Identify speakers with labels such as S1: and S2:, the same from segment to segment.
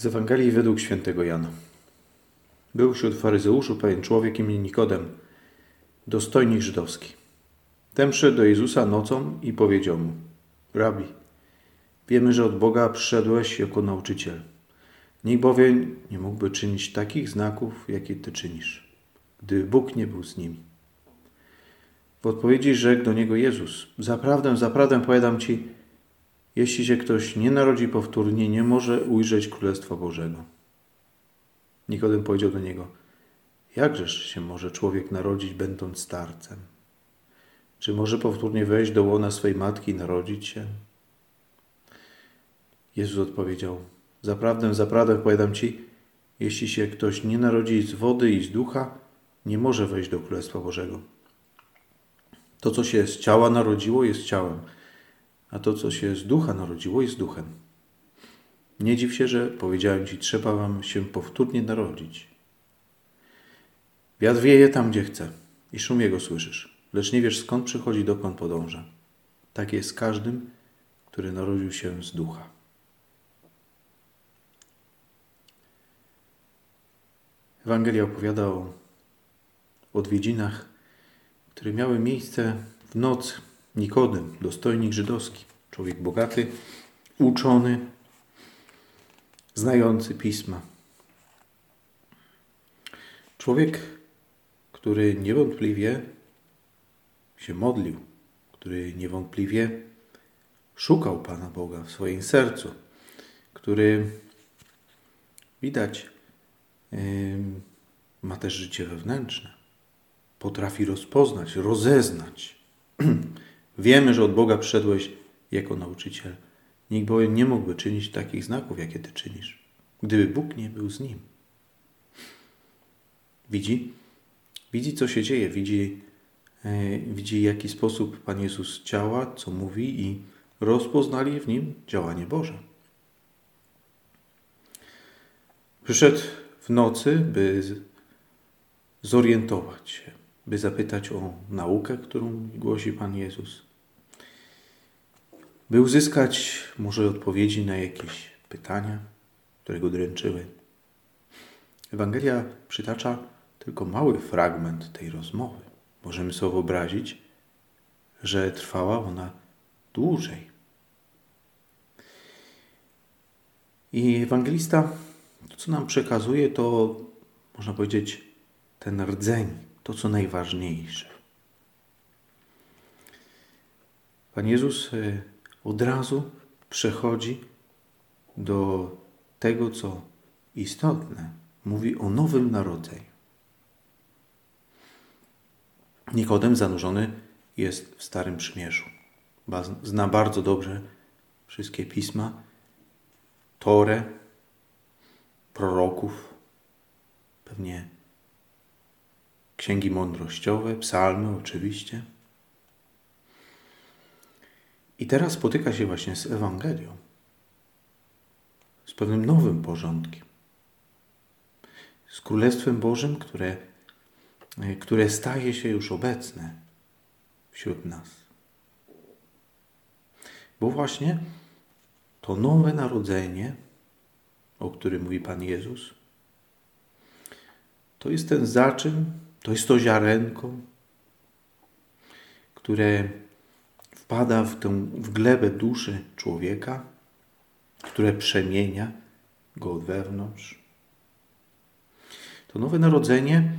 S1: Z Ewangelii według świętego Jana. Był wśród faryzeuszów pewien człowiek imieniem Nikodem, dostojnik żydowski. Ten przyszedł do Jezusa nocą i powiedział mu, Rabi, wiemy, że od Boga przyszedłeś jako nauczyciel. Nikt bowiem nie mógłby czynić takich znaków, jakie Ty czynisz, gdy Bóg nie był z nimi. W odpowiedzi rzekł do niego Jezus, zaprawdę, zaprawdę powiadam Ci, jeśli się ktoś nie narodzi powtórnie, nie może ujrzeć Królestwa Bożego. Nikodem powiedział do niego, jakżeż się może człowiek narodzić, będąc starcem? Czy może powtórnie wejść do łona swej matki i narodzić się? Jezus odpowiedział, zaprawdę, zaprawdę powiadam Ci, jeśli się ktoś nie narodzi z wody i z ducha, nie może wejść do Królestwa Bożego. To, co się z ciała narodziło, jest ciałem, a to, co się z ducha narodziło, jest duchem. Nie dziw się, że powiedziałem ci, trzeba wam się powtórnie narodzić. Wiatr wieje tam, gdzie chce i szum jego słyszysz, lecz nie wiesz skąd przychodzi, dokąd podąża. Tak jest z każdym, który narodził się z ducha. Ewangelia opowiada o odwiedzinach, które miały miejsce w nocy Nikodem, dostojnik żydowski, człowiek bogaty, uczony, znający pisma. Człowiek, który niewątpliwie się modlił, który niewątpliwie szukał Pana Boga w swoim sercu, który widać ma też życie wewnętrzne, potrafi rozpoznać, rozeznać Wiemy, że od Boga przyszedłeś jako nauczyciel. Nikt bowiem nie mógłby czynić takich znaków, jakie Ty czynisz, gdyby Bóg nie był z nim. Widzi? Widzi, co się dzieje, widzi, e, widzi, w jaki sposób Pan Jezus działa, co mówi i rozpoznali w nim działanie Boże. Przyszedł w nocy, by zorientować się, by zapytać o naukę, którą głosi Pan Jezus, by uzyskać może odpowiedzi na jakieś pytania, które go dręczyły. Ewangelia przytacza tylko mały fragment tej rozmowy. Możemy sobie wyobrazić, że trwała ona dłużej. I ewangelista, to co nam przekazuje, to można powiedzieć ten rdzeń, to co najważniejsze. Pan Jezus e, od razu przechodzi do tego, co istotne. Mówi o nowym narodzeniu. Nikodem zanurzony jest w Starym Przymierzu. Zna bardzo dobrze wszystkie pisma, Torę, proroków, pewnie księgi mądrościowe, psalmy oczywiście. I teraz spotyka się właśnie z Ewangelią, z pewnym nowym porządkiem, z Królestwem Bożym, które, które staje się już obecne wśród nas. Bo właśnie to nowe narodzenie, o którym mówi Pan Jezus, to jest ten zaczyn, to jest to ziarenko, które wpada w tę w glebę duszy człowieka, które przemienia go od wewnątrz. To nowe narodzenie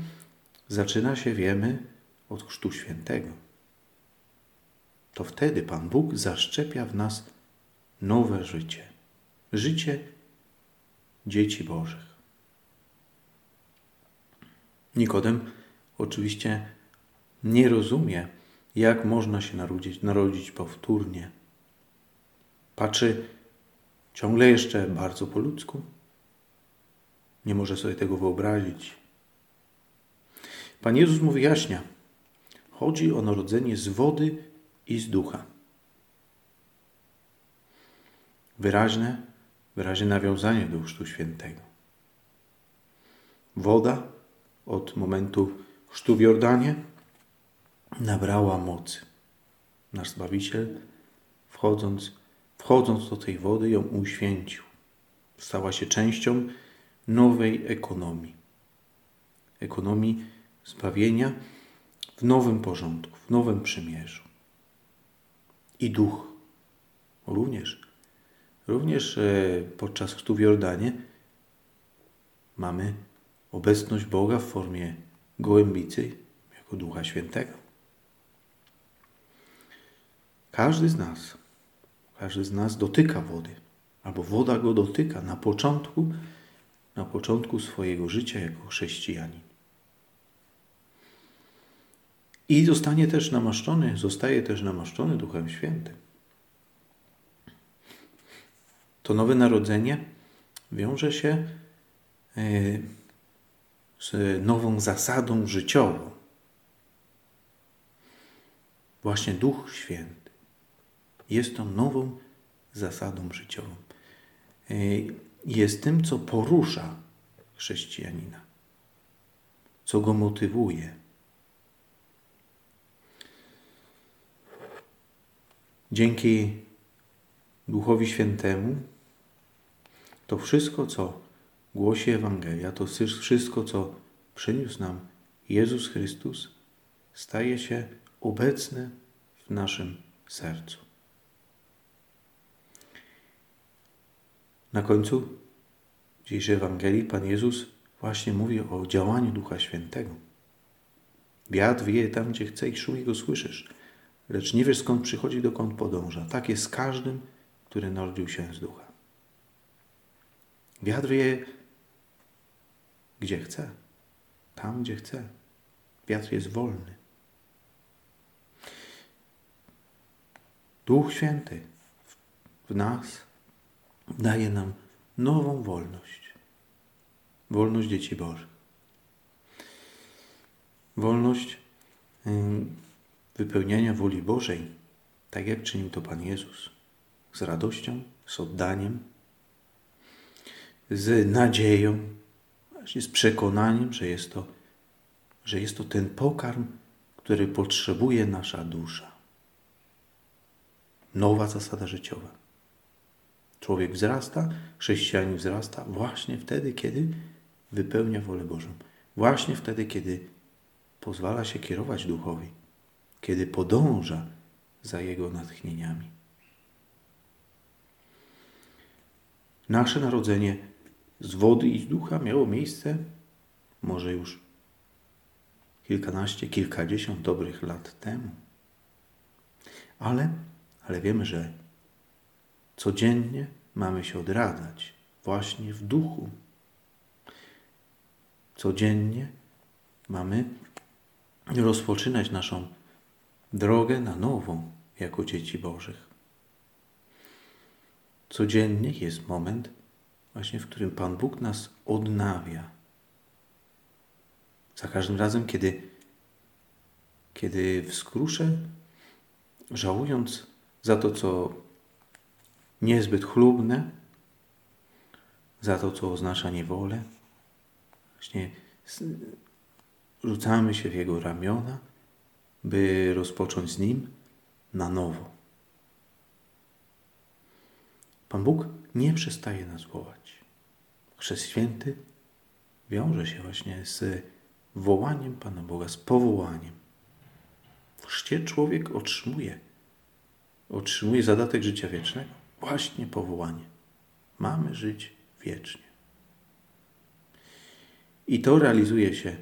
S1: zaczyna się, wiemy, od Chrztu Świętego. To wtedy Pan Bóg zaszczepia w nas nowe życie. Życie dzieci Bożych. Nikodem oczywiście nie rozumie, jak można się narodzić, narodzić powtórnie. Patrzy ciągle jeszcze bardzo po ludzku. Nie może sobie tego wyobrazić. Pan Jezus mu wyjaśnia. Chodzi o narodzenie z wody i z ducha. Wyraźne, wyraźne nawiązanie do Chrztu Świętego. Woda od momentu chrztu w Jordanie nabrała mocy. Nasz Zbawiciel, wchodząc, wchodząc do tej wody, ją uświęcił. stała się częścią nowej ekonomii. Ekonomii zbawienia w nowym porządku, w nowym przymierzu. I duch również. Również e, podczas chrztu w Jordanie mamy obecność Boga w formie gołębicy jako Ducha Świętego. Każdy z nas, każdy z nas dotyka wody, albo woda go dotyka na początku, na początku swojego życia jako chrześcijanin. I zostanie też namaszczony, zostaje też namaszczony Duchem Świętym. To nowe narodzenie wiąże się e, z nową zasadą życiową. Właśnie Duch Święty jest tą nową zasadą życiową. E, jest tym, co porusza chrześcijanina, co go motywuje. Dzięki Duchowi Świętemu to wszystko, co głosi Ewangelia, to wszystko, co przyniósł nam Jezus Chrystus, staje się obecne w naszym sercu. Na końcu dzisiejszej Ewangelii Pan Jezus właśnie mówi o działaniu Ducha Świętego. Wiatr wieje tam, gdzie chce i szumi go słyszysz, lecz nie wiesz skąd przychodzi, dokąd podąża. Tak jest z każdym, który narodził się z Ducha. Wiatr wieje gdzie chce, tam gdzie chce. Wiatr jest wolny. Duch Święty w nas daje nam nową wolność. Wolność dzieci Bożych. Wolność wypełniania woli Bożej, tak jak czynił to Pan Jezus. Z radością, z oddaniem, z nadzieją, z przekonaniem, że jest to, że jest to ten pokarm, który potrzebuje nasza dusza. Nowa zasada życiowa. Człowiek wzrasta, chrześcijanin wzrasta właśnie wtedy, kiedy wypełnia wolę Bożą. Właśnie wtedy, kiedy pozwala się kierować duchowi, kiedy podąża za jego natchnieniami. Nasze narodzenie z wody i z ducha miało miejsce może już kilkanaście, kilkadziesiąt dobrych lat temu. Ale, ale wiemy, że codziennie mamy się odradzać właśnie w duchu. Codziennie mamy rozpoczynać naszą drogę na nową jako dzieci Bożych. Codziennie jest moment, właśnie w którym Pan Bóg nas odnawia. Za każdym razem, kiedy, kiedy wskruszę, żałując za to, co niezbyt chlubne, za to, co oznacza niewolę, właśnie rzucamy się w Jego ramiona, by rozpocząć z Nim na nowo. Pan Bóg nie przestaje nas wołać. Chrzest święty wiąże się właśnie z wołaniem Pana Boga, z powołaniem. W chrzcie człowiek otrzymuje, otrzymuje zadatek życia wiecznego, właśnie powołanie. Mamy żyć wiecznie. I to realizuje się,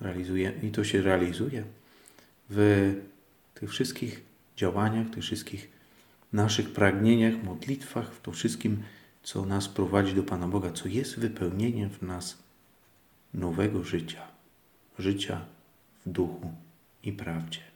S1: realizuje, i to się realizuje w tych wszystkich działaniach, tych wszystkich naszych pragnieniach, modlitwach, w to wszystkim, co nas prowadzi do Pana Boga, co jest wypełnieniem w nas nowego życia, życia w duchu i prawdzie.